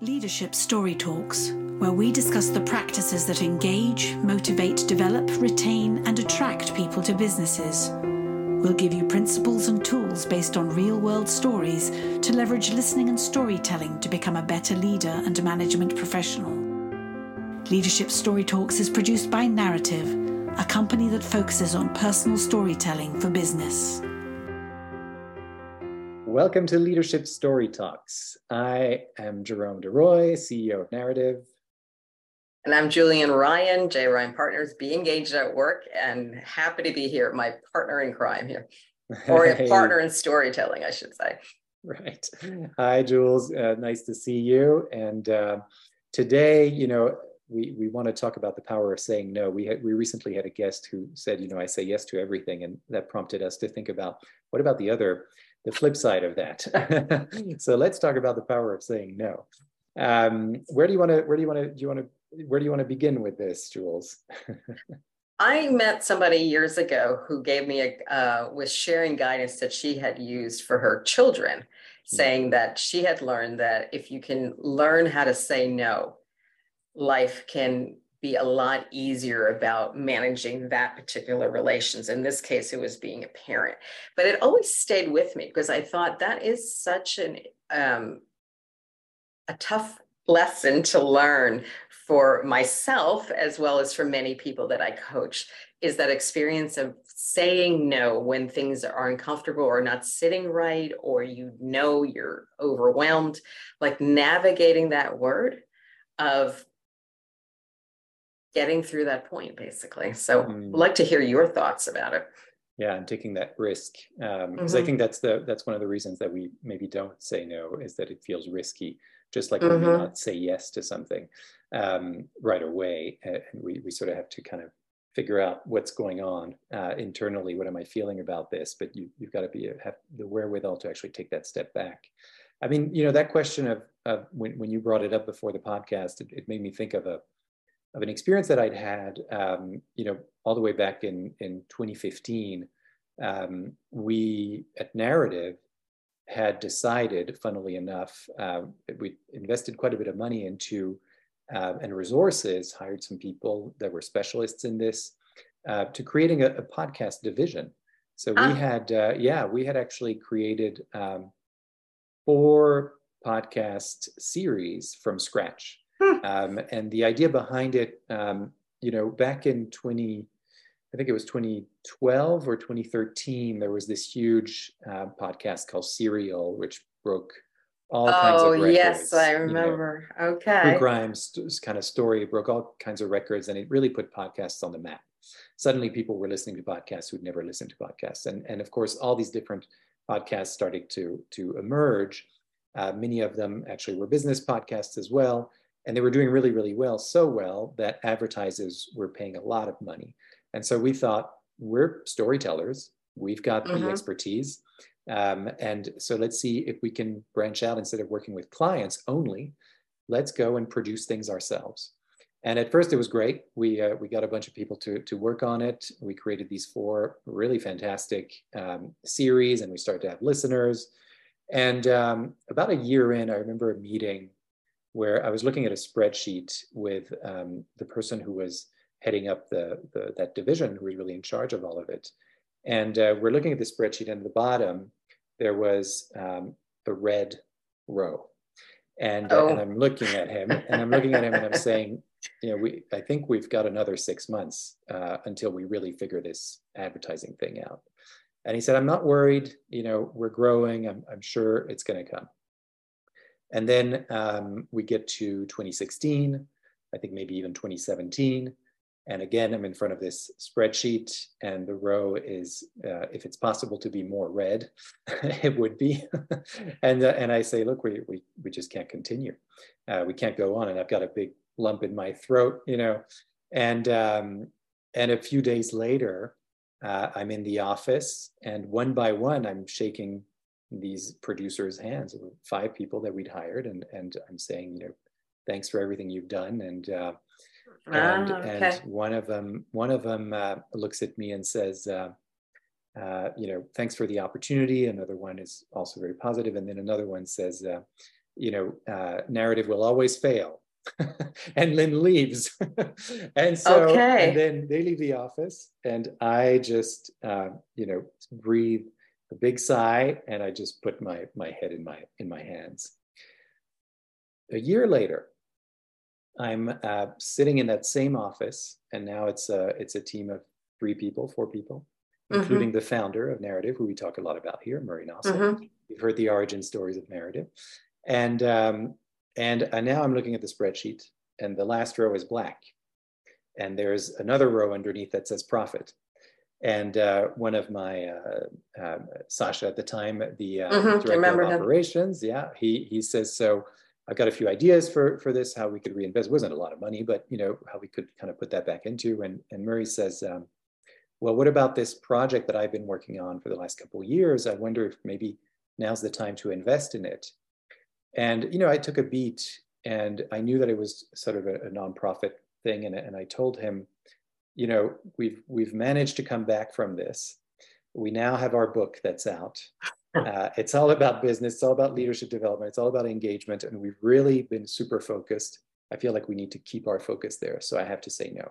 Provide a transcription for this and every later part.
Leadership Story Talks, where we discuss the practices that engage, motivate, develop, retain, and attract people to businesses. We'll give you principles and tools based on real world stories to leverage listening and storytelling to become a better leader and management professional. Leadership Story Talks is produced by Narativ, a company that focuses on personal storytelling for business. Welcome to Leadership Story Talks. I am Jerome DeRoy, CEO of Narativ. And I'm Julienne Ryan, J. Ryan Partners, Be Engaged at Work, and happy to be here, my partner in crime here, or a partner in storytelling, I should say. Right. Hi, Jules. Uh, nice to see you. And uh, today, you know, we, we want to talk about the power of saying no. We had, we recently had a guest who said, you know, I say yes to everything, and that prompted us to think about what about the other the flip side of that. so let's talk about the power of saying no. Um, where do you want to? Where do you want to? Do you want to? Where do you want to begin with this, Jules? I met somebody years ago who gave me a uh, was sharing guidance that she had used for her children, hmm. saying that she had learned that if you can learn how to say no, life can be a lot easier about managing that particular relations. In this case, it was being a parent, but it always stayed with me because I thought that is such an um, a tough lesson to learn for myself as well as for many people that I coach is that experience of saying no when things are uncomfortable or not sitting right or you know you're overwhelmed like navigating that word of getting through that point basically so mm. i'd like to hear your thoughts about it yeah and taking that risk because um, mm-hmm. i think that's the that's one of the reasons that we maybe don't say no is that it feels risky just like mm-hmm. when we not say yes to something um, right away and we, we sort of have to kind of figure out what's going on uh, internally what am i feeling about this but you, you've got to be have the wherewithal to actually take that step back i mean you know that question of, of when, when you brought it up before the podcast it, it made me think of a of an experience that I'd had, um, you know, all the way back in in 2015. Um, we at Narativ had decided, funnily enough, uh, we invested quite a bit of money into uh, and resources, hired some people that were specialists in this, uh, to creating a, a, podcast division. So we ah. had, uh, yeah, we had actually created um, four podcast series from scratch. Hmm. Um, and the idea behind it, um, you know, back in 20, I think it was 2012 or 2013, there was this huge uh, podcast called Serial, which broke all oh, kinds of records. yes, I remember. You know, okay. True crime kind of story broke all kinds of records, and it really put podcasts on the map. Suddenly, people were listening to podcasts who'd never listened to podcasts, and and of course, all these different podcasts started to to emerge. Uh, many of them actually were business podcasts as well and they were doing really, really well, so well that advertisers were paying a lot of money. And so we thought, we're storytellers, we've got mm-hmm. the expertise. Um, and so let's see if we can branch out instead of working with clients only, let's go and produce things ourselves. And at first it was great. We, uh, we got a bunch of people to, to work on it. We created these four really fantastic um, series and we started to have listeners. And um, about a year in, I remember a meeting where I was looking at a spreadsheet with um, the person who was heading up the, the, that division, who was really in charge of all of it. And uh, we're looking at the spreadsheet, and at the bottom there was um, a red row. And, uh, oh. and I'm looking at him, and I'm looking at him, and I'm saying, you know, we I think we've got another six months uh, until we really figure this advertising thing out. And he said, I'm not worried. You know, we're growing. I'm, I'm sure it's going to come. And then um, we get to 2016, I think maybe even 2017. And again, I'm in front of this spreadsheet, and the row is, uh, if it's possible to be more red, it would be. and uh, and I say, look, we we we just can't continue. Uh, we can't go on, and I've got a big lump in my throat, you know. And um, and a few days later, uh, I'm in the office, and one by one, I'm shaking these producers' hands, five people that we'd hired, and and I'm saying, you know, thanks for everything you've done, and uh, and, ah, okay. and one of them one of them uh, looks at me and says, uh, uh, you know, thanks for the opportunity. Another one is also very positive, and then another one says, uh, you know, uh, Narativ will always fail. and Lynn leaves. and so, okay. and then they leave the office, and I just, uh, you know, breathe a big sigh, and I just put my my head in my in my hands. A year later, I'm uh, sitting in that same office, and now it's a it's a team of three people, four people, mm-hmm. including the founder of Narativ, who we talk a lot about here, Murray Nossel. Mm-hmm. You've heard the origin stories of Narativ, and um, and uh, now I'm looking at the spreadsheet, and the last row is black, and there's another row underneath that says profit. And uh, one of my uh, um, Sasha at the time, the uh, mm-hmm. director of operations, him. yeah, he he says so. I've got a few ideas for for this, how we could reinvest. It wasn't a lot of money, but you know how we could kind of put that back into. And and Murray says, um, well, what about this project that I've been working on for the last couple of years? I wonder if maybe now's the time to invest in it. And you know, I took a beat, and I knew that it was sort of a, a nonprofit thing, and and I told him, you know, we've we've managed to come back from this. We now have our book that's out. Uh, it's all about business, it's all about leadership development, it's all about engagement. And we've really been super focused. I feel like we need to keep our focus there. So I have to say no.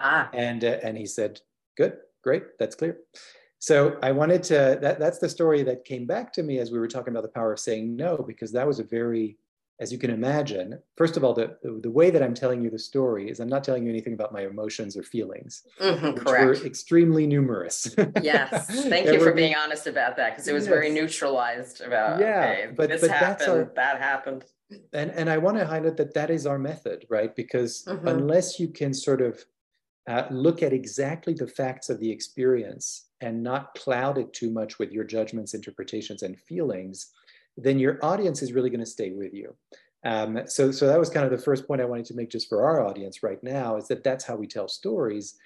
Ah. And, uh, and he said, good, great, that's clear. So I wanted to, that, that's the story that came back to me as we were talking about the power of saying no, because that was a very as you can imagine, first of all, the, the, way that I'm telling you the story is I'm not telling you anything about my emotions or feelings, mm-hmm, which correct. were extremely numerous. yes, thank you for being honest about that because it was yes. very neutralized about yeah, okay, but, this but happened, our, that happened. And and I want to highlight that that is our method, right? Because mm-hmm. unless you can sort of uh, look at exactly the facts of the experience and not cloud it too much with your judgments, interpretations, and feelings then your audience is really going to stay with you. Um, so, so that was kind of the first point I wanted to make just for our audience right now is that that's how we tell stories.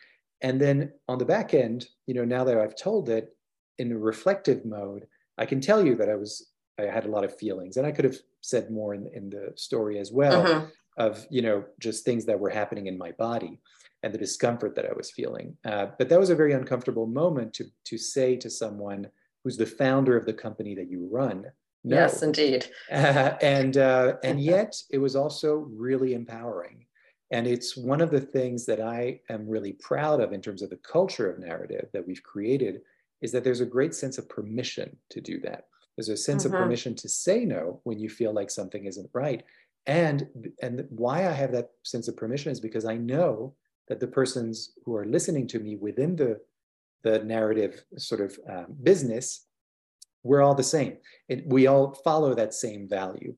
And then on the back end, you know, now that I've told it in a reflective mode, I can tell you that I was, I had a lot of feelings and I could have said more in, in the story as well uh-huh. of, you know, just things that were happening in my body and the discomfort that I was feeling. Uh, but that was a very uncomfortable moment to, to say to someone who's the founder of the company that you run, no. Yes, indeed. Uh, and uh, and yet it was also really empowering. And it's one of the things that I am really proud of in terms of the culture of Narativ that we've created is that there's a great sense of permission to do that. There's a sense mm-hmm. of permission to say no when you feel like something isn't right. And and why I have that sense of permission is because I know that the persons who are listening to me within the the Narativ sort of um, business we're all the same. It, we all follow that same value.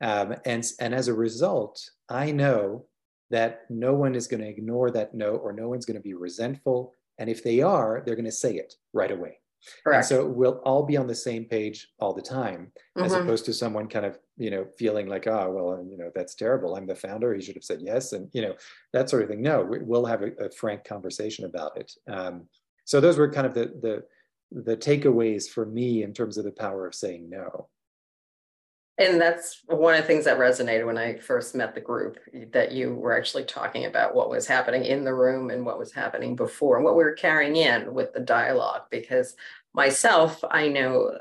Um, and, and as a result, I know that no one is going to ignore that no, or no one's going to be resentful. And if they are, they're going to say it right away. Correct. And so we'll all be on the same page all the time, mm-hmm. as opposed to someone kind of, you know, feeling like, oh, well, you know, that's terrible. I'm the founder. He should have said yes. And, you know, that sort of thing. No, we'll have a, a frank conversation about it. Um, so those were kind of the, the, the takeaways for me in terms of the power of saying no. And that's one of the things that resonated when I first met the group that you were actually talking about what was happening in the room and what was happening before and what we were carrying in with the dialogue. Because myself, I know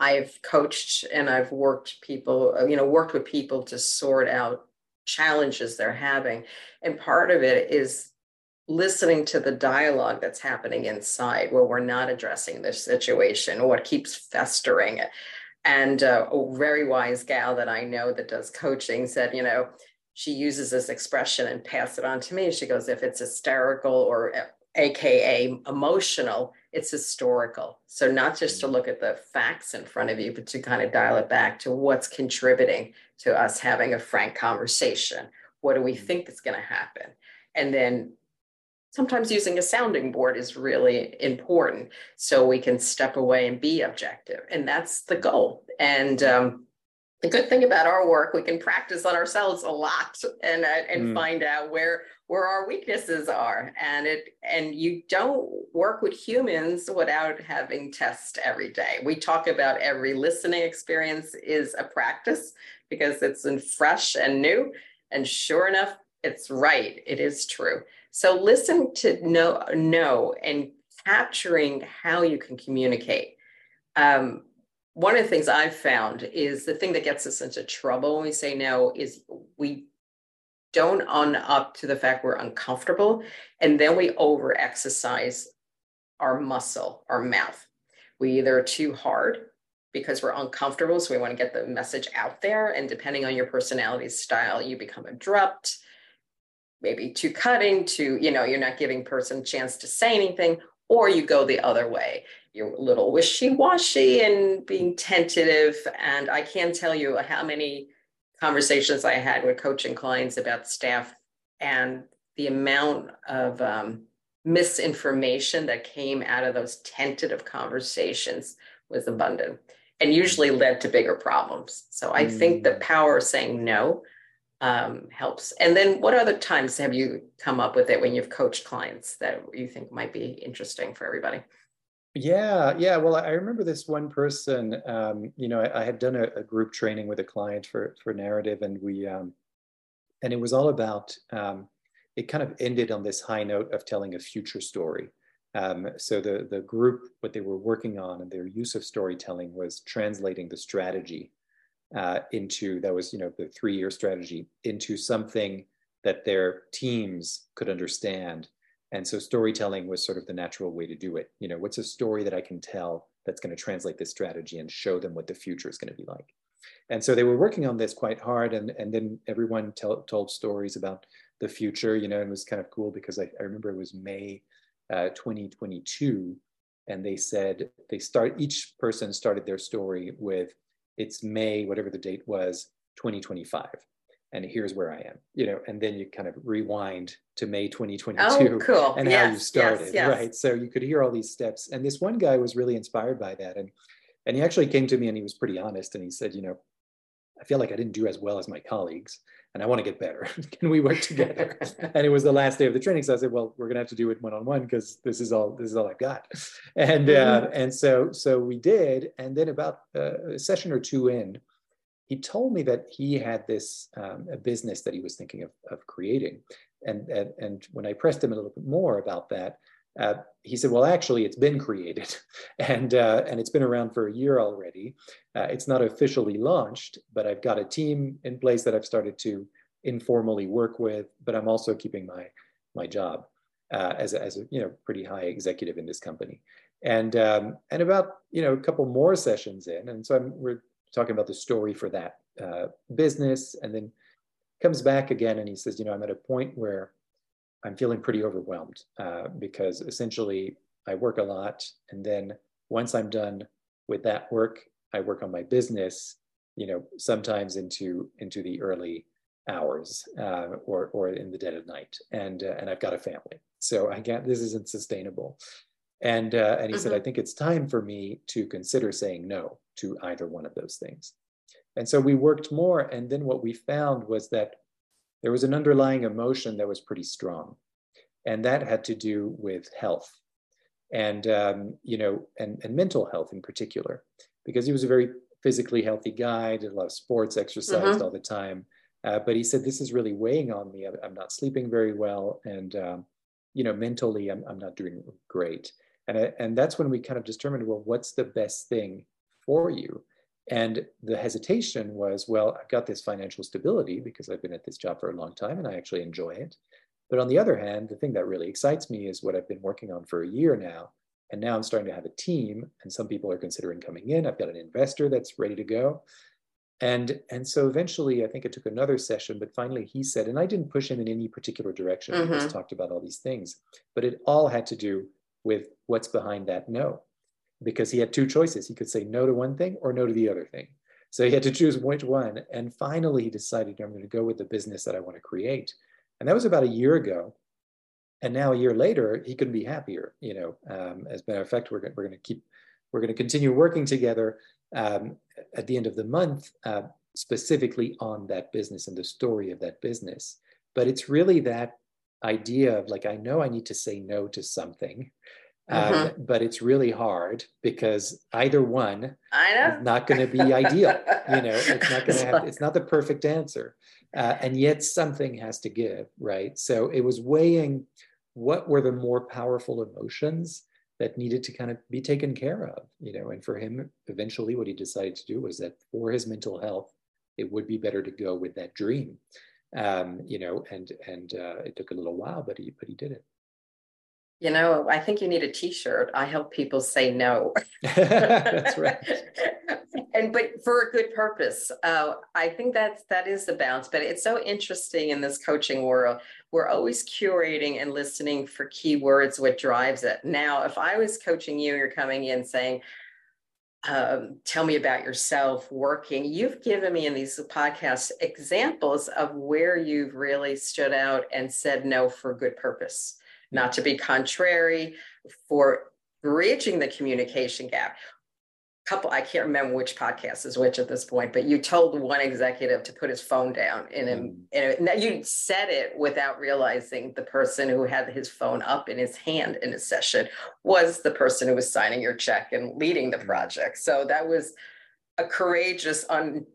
I've coached and I've worked people, you know, worked with people to sort out challenges they're having. And part of it is listening to the dialogue that's happening inside where we're not addressing this situation or what keeps festering. And uh, a very wise gal that i know that does coaching said you know she uses this expression and pass it on to me. She goes if it's hysterical or aka emotional it's historical. So not just to mm. look at the facts in front of you but to kind of dial it back to what's contributing to us having a frank conversation. What do we mm. think is going to happen? And then sometimes using a sounding board is really important so we can step away and be objective and that's the goal. And um, the good thing about our work we can practice on ourselves a lot and uh, and mm. find out where where our weaknesses are and it and you don't work with humans without having tests every day. We talk about every listening experience is a practice because it's in fresh and new and sure enough it's right. It is true so listen to know, know and capturing how you can communicate. Um, one of the things I've found is the thing that gets us into trouble when we say no is we don't own up to the fact we're uncomfortable and then we over exercise our muscle, our mouth. We either are too hard because we're uncomfortable, so we want to get the message out there. And depending on your personality style, you become abrupt, maybe too cutting, too, you know, you're not giving person a chance to say anything, or you go the other way. You're a little wishy-washy and being tentative. And I can't tell you how many conversations I had with coaching clients about staff and the amount of um, misinformation that came out of those tentative conversations was abundant and usually led to bigger problems. So I mm. think the mm. power of saying no um, helps. And then what other times have you come up with it when you've coached clients that you think might be interesting for everybody? Yeah, yeah. Well, I remember this one person. Um, you know, I, I had done a, a, group training with a client for for Narativ, and we um, and it was all about. Um, it kind of ended on this high note of telling a future story. Um, so the the group, what they were working on, and their use of storytelling was translating the strategy uh, into that was you know the three year strategy into something that their teams could understand and so storytelling was sort of the natural way to do it. You know, what's a story that I can tell that's going to translate this strategy and show them what the future is going to be like? And so they were working on this quite hard. And, and then everyone tell, told stories about the future, you know, and it was kind of cool because I, I remember it was May uh, 2022. And they said they start, each person started their story with it's May, whatever the date was, 2025 and here's where I am, you know, and then you kind of rewind to May 2022 oh, cool. and yes, how you started, yes, yes. right? So you could hear all these steps. And this one guy was really inspired by that. And and he actually came to me and he was pretty honest and he said, you know, I feel like I didn't do as well as my colleagues and I want to get better. Can we work together? and it was the last day of the training. So I said, well, we're gonna have to do it one-on-one because this is all this is all I've got. And mm-hmm. uh, and so so we did. And then about uh, a session or two in, he told me that he had this um, a business that he was thinking of, of creating. And, and, and when I pressed him a little bit more about that, uh, he said, well, actually, it's been created and, uh, and it's been around for a year already. Uh, it's not officially launched, but I've got a team in place that I've started to informally work with, but I'm also keeping my, my job uh, as, a, as a you know, pretty high executive in this company. And, um, and about, you know, a couple more sessions in, and so I'm, we're talking about the story for that uh, business, and then comes back again and he says, you know, I'm at a point where I'm feeling pretty overwhelmed uh, because essentially I work a lot, and then once I'm done with that work, I work on my business. You know, sometimes into into the early hours uh, or or in the dead of night, and uh, and I've got a family, so I can't. This isn't sustainable. And uh, and he mm-hmm. said, I think it's time for me to consider saying no to either one of those things. And so we worked more. And then what we found was that there was an underlying emotion that was pretty strong. And that had to do with health and, um, you know, and, and mental health in particular, because he was a very physically healthy guy, did a lot of sports, exercised mm-hmm. all the time. Uh, but he said, this is really weighing on me. I'm not sleeping very well. And, um, you know, mentally, I'm, I'm not doing great. And, I, and that's when we kind of determined, well, what's the best thing for you. And the hesitation was, well, I've got this financial stability because I've been at this job for a long time and I actually enjoy it. But on the other hand, the thing that really excites me is what I've been working on for a year now. And now I'm starting to have a team, and some people are considering coming in. I've got an investor that's ready to go. And, and so eventually, I think it took another session, but finally he said, and I didn't push him in any particular direction. Mm-hmm. We just talked about all these things, but it all had to do with what's behind that no because he had two choices. He could say no to one thing or no to the other thing. So he had to choose which one. And finally, he decided, I'm going to go with the business that I want to create. And that was about a year ago. And now a year later, he couldn't be happier. You know, um, as a matter of fact, we're, we're going to keep, we're going to continue working together um, at the end of the month, uh, specifically on that business and the story of that business. But it's really that idea of like, I know I need to say no to something um, mm-hmm. but it's really hard because either one I know. is not going to be ideal. You know, it's not going to have, it's not the perfect answer. Uh, and yet something has to give, right? So it was weighing what were the more powerful emotions that needed to kind of be taken care of, you know. And for him, eventually, what he decided to do was that for his mental health, it would be better to go with that dream, um, you know. And and uh, it took a little while, but he but he did it. You know, I think you need a T-shirt. I help people say no. That's right. and but for a good purpose. Uh, I think that's that is the balance. But it's so interesting in this coaching world. We're always curating and listening for keywords, what drives it. Now, if I was coaching you, you're coming in saying, um, tell me about yourself working. You've given me in these podcasts examples of where you've really stood out and said no for good purpose not to be contrary, for bridging the communication gap. Couple, I can't remember which podcast is which at this point, but you told one executive to put his phone down, and, mm. and you said it without realizing the person who had his phone up in his hand in a session was the person who was signing your check and leading the mm. project. So that was a courageous, un,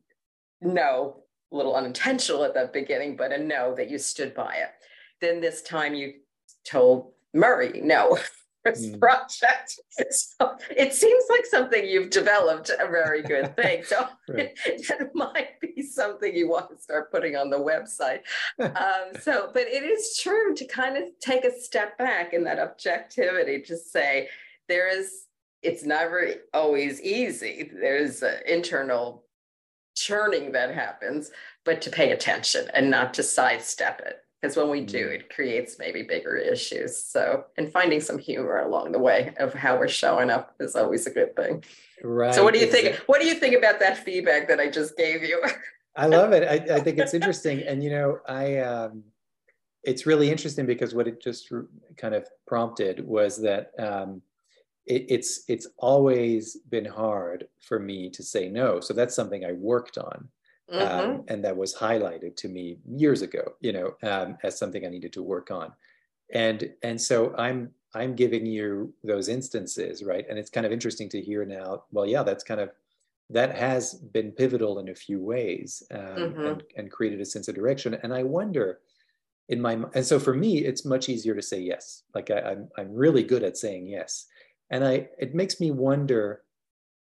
no, a little unintentional at the beginning, but a no that you stood by it. Then this time you told Murray no this mm. project. So it seems like something you've developed a very good thing. So right. it, might be something you want to start putting on the website. um, so, but it is true to kind of take a step back in that objectivity to say there is, it's never always easy. There's an internal churning that happens, but to pay attention and not to sidestep it because when we do mm. it creates maybe bigger issues. So and finding some humor along the way of how we're showing up is always a good thing. Right so what do you think what do you think about that feedback that i just gave you? I love it. I, I, think it's interesting. And you know i um it's really interesting because what it just kind of prompted was that um it, it's it's always been hard for me to say no. So that's something i worked on Mm-hmm. Um, and that was highlighted to me years ago, you know, um, as something I needed to work on. And and so I'm I'm giving you those instances, right? And it's kind of interesting to hear now. Well, yeah, that's kind of that has been pivotal in a few ways um, mm-hmm. and, and created a sense of direction. And I wonder in my and so for me, it's much easier to say yes. Like I, I'm I'm really good at saying yes, and I it makes me wonder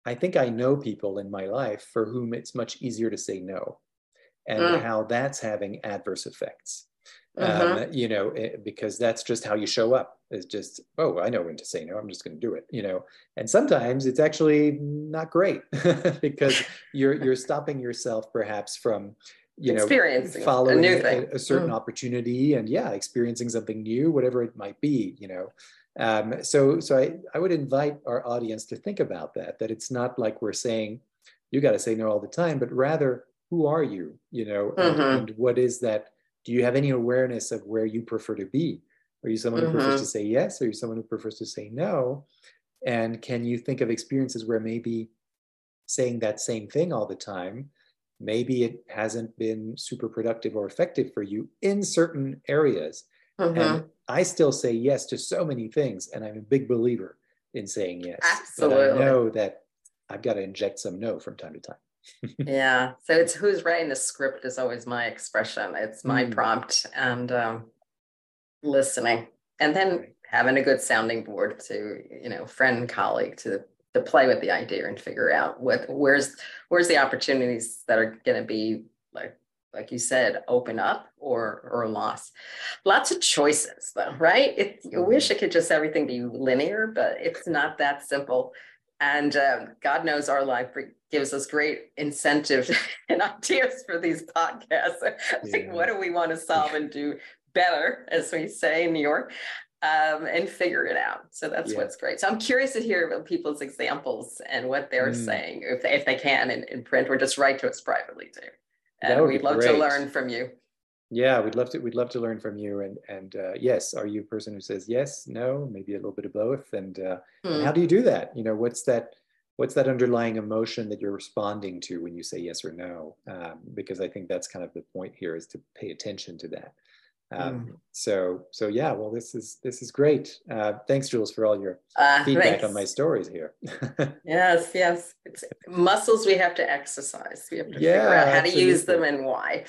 I think I know people in my life for whom it's much easier to say no and mm. how that's having adverse effects. Mm-hmm. Um, you know, it, eh, because that's just how you show up. It's just, oh, I know when to say no. I'm just going to do it. You know, and sometimes it's actually not great because you're you're stopping yourself perhaps from you know following a, a, a certain mm. opportunity and yeah, experiencing something new, whatever it might be. You know, um, so so I, I would invite our audience to think about that, that it's not like we're saying, you got to say no all the time, but rather, who are you? You know, mm-hmm. and, and, what is that? Do you have any awareness of where you prefer to be? Are you someone mm-hmm. who prefers mm-hmm. to say yes? Or are you someone who prefers to say no? And can you think of experiences where maybe saying that same thing all the time, maybe it hasn't been super productive or effective for you in certain areas? Mm-hmm. And I still say yes to so many things, and I'm a big believer in saying yes. Absolutely. But I know that I've got to inject some no from time to time. yeah. So it's who's writing the script is always my expression. It's my mm. prompt and um, listening, and then having a good sounding board to you know friend colleague to to play with the idea and figure out what where's where's the opportunities that are going to be like like you said, open up or or loss. Lots of choices though, right? It, you wish mm-hmm. it could just everything be linear, but it's not that simple. And um, God knows our life gives us great incentives and ideas for these podcasts. like, yeah. what do we want to solve and do better, as we say in New York? Um, and figure it out. So that's yeah. what's great. So I'm curious to hear about people's examples and what they're mm. saying, if they, if they can in, in print or just write to us privately too and we'd love great. to learn from you. Yeah, we'd love to. We'd love to learn from you. And and uh, yes, are you a person who says yes, no, maybe a little bit of both? And, uh, hmm. and how do you do that? You know, what's that? What's that underlying emotion that you're responding to when you say yes or no? Um, because I think that's kind of the point here is to pay attention to that. Um, mm. So so yeah, well, this is this is great. Uh, thanks, Jules, for all your uh, feedback thanks. on my stories here. yes, yes, it's muscles we have to exercise. We have to yeah, figure out how absolutely. to use them and why.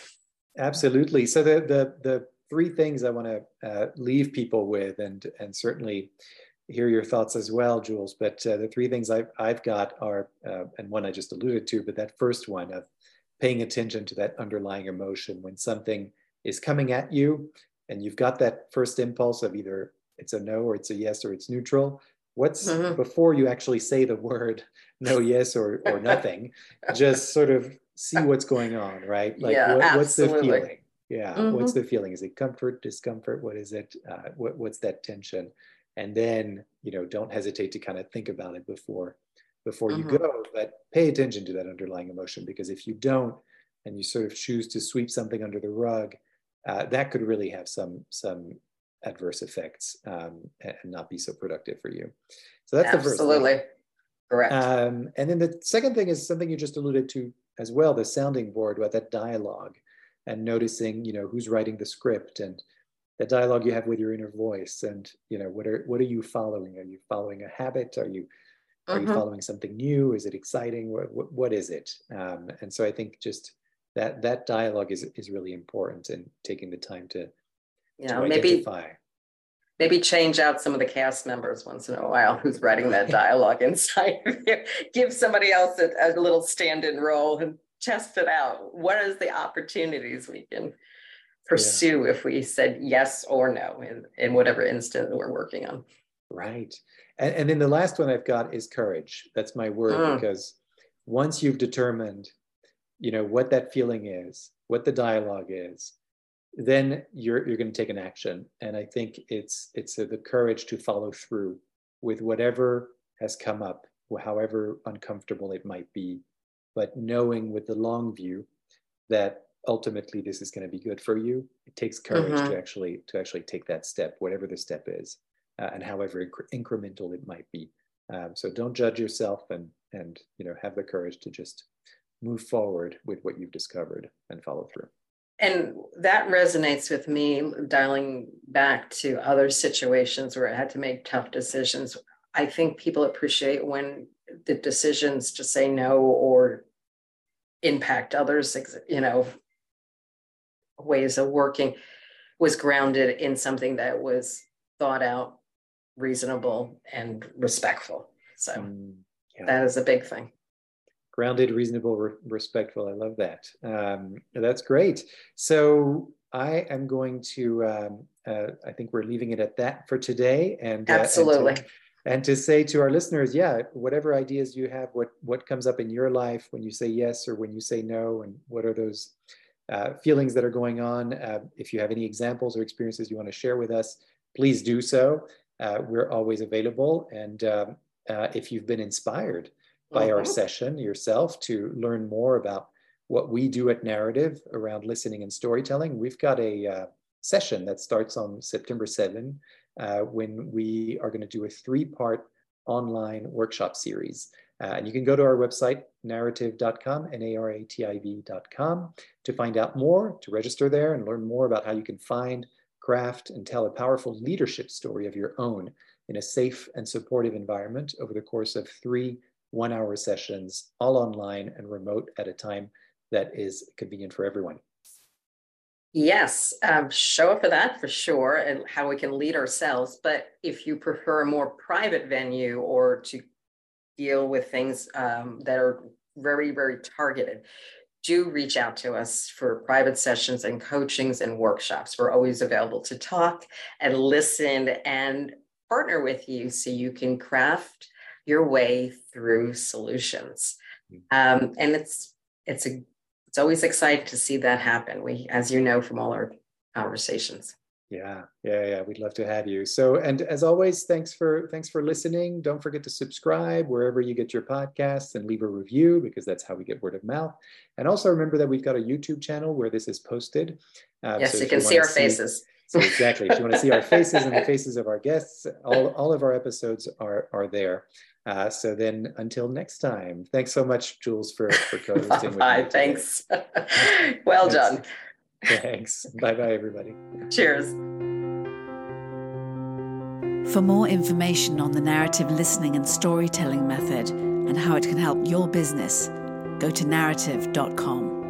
Absolutely. So the the the three things I want to uh, leave people with, and and certainly hear your thoughts as well, Jules. But uh, the three things I've, I've got are, uh, and one I just alluded to, but that first one of paying attention to that underlying emotion when something is coming at you and you've got that first impulse of either it's a no or it's a yes or it's neutral. What's mm-hmm. before you actually say the word no, yes, or, or nothing, just sort of see what's going on, right? Like, yeah, what, what's the feeling? Yeah, mm-hmm. what's the feeling? Is it comfort, discomfort? What is it? Uh, what, what's that tension? and then you know don't hesitate to kind of think about it before before mm-hmm. you go but pay attention to that underlying emotion because if you don't and you sort of choose to sweep something under the rug uh, that could really have some some adverse effects um, and not be so productive for you. So that's absolutely. the first absolutely. Correct. Um, and then the second thing is something you just alluded to as well the sounding board about that dialogue and noticing you know who's writing the script and the dialogue you have with your inner voice and you know what are what are you following? Are you following a habit? Are you are you mm-hmm. following something new? Is it exciting? What, what, what is it? Um, and so i think just that that dialogue is is really important and taking the time to, yeah to maybe maybe change out some of the cast members once in a while who's writing that dialogue inside give somebody else a, a little stand-in role and test it out what is the opportunities we can pursue yeah. if we said yes or no in, in whatever instant we're working on. Right. And, and then the last one I've got is courage. That's my word mm. because once you've determined, you know, what that feeling is, what the dialogue is, then you're you're going to take an action. And I think it's it's a, the courage to follow through with whatever has come up, however uncomfortable it might be, but knowing with the long view that ultimately this is going to be good for you it takes courage mm-hmm. to actually to actually take that step whatever the step is uh, and however inc- incremental it might be um, so don't judge yourself and and you know have the courage to just move forward with what you've discovered and follow through and that resonates with me dialing back to other situations where i had to make tough decisions i think people appreciate when the decisions to say no or impact others you know ways of working was grounded in something that was thought out, reasonable, and respectful. So mm, yeah. that is a big thing. Grounded, reasonable, re- respectful. I love that. Um, that's great. So I am going to. Um, uh, I think we're leaving it at that for today. And uh, absolutely. And to, and to say to our listeners, yeah, whatever ideas you have, what what comes up in your life when you say yes or when you say no, and what are those uh, feelings that are going on. Uh, if you have any examples or experiences you want to share with us, please do so. Uh, we're always available. And um, uh, if you've been inspired by our mm-hmm. session yourself to learn more about what we do at Narativ around listening and storytelling, we've got a uh, session that starts on September 7 when we are going to do a three part online workshop series. Uh, and you can go to our website, narativ.com, N-A-R-A-T-I-V.com, to find out more, to register there and learn more about how you can find, craft, and tell a powerful leadership story of your own in a safe and supportive environment over the course of three one-hour sessions, all online and remote at a time that is convenient for everyone. Yes, um, show up for that for sure, and how we can lead ourselves. But if you prefer a more private venue or to deal with things um, that are very, very targeted, do reach out to us for private sessions and coachings and workshops. We're always available to talk and listen and partner with you so you can craft your way through solutions. Mm-hmm. Um, and it's it's a it's always exciting to see that happen. We, as you know from all our conversations. Yeah, yeah, yeah. We'd love to have you. So, and as always, thanks for thanks for listening. Don't forget to subscribe wherever you get your podcasts and leave a review because that's how we get word of mouth. And also remember that we've got a YouTube channel where this is posted. Uh, yes, so you can you see our see, faces. So exactly, if you want to see our faces and the faces of our guests, all all of our episodes are are there. Uh, so then, until next time, thanks so much, Jules, for for co-hosting. Bye. Thanks. well thanks. done. Thanks. bye bye, everybody. Cheers. For more information on the Narativ listening and storytelling method and how it can help your business, go to narativ.com.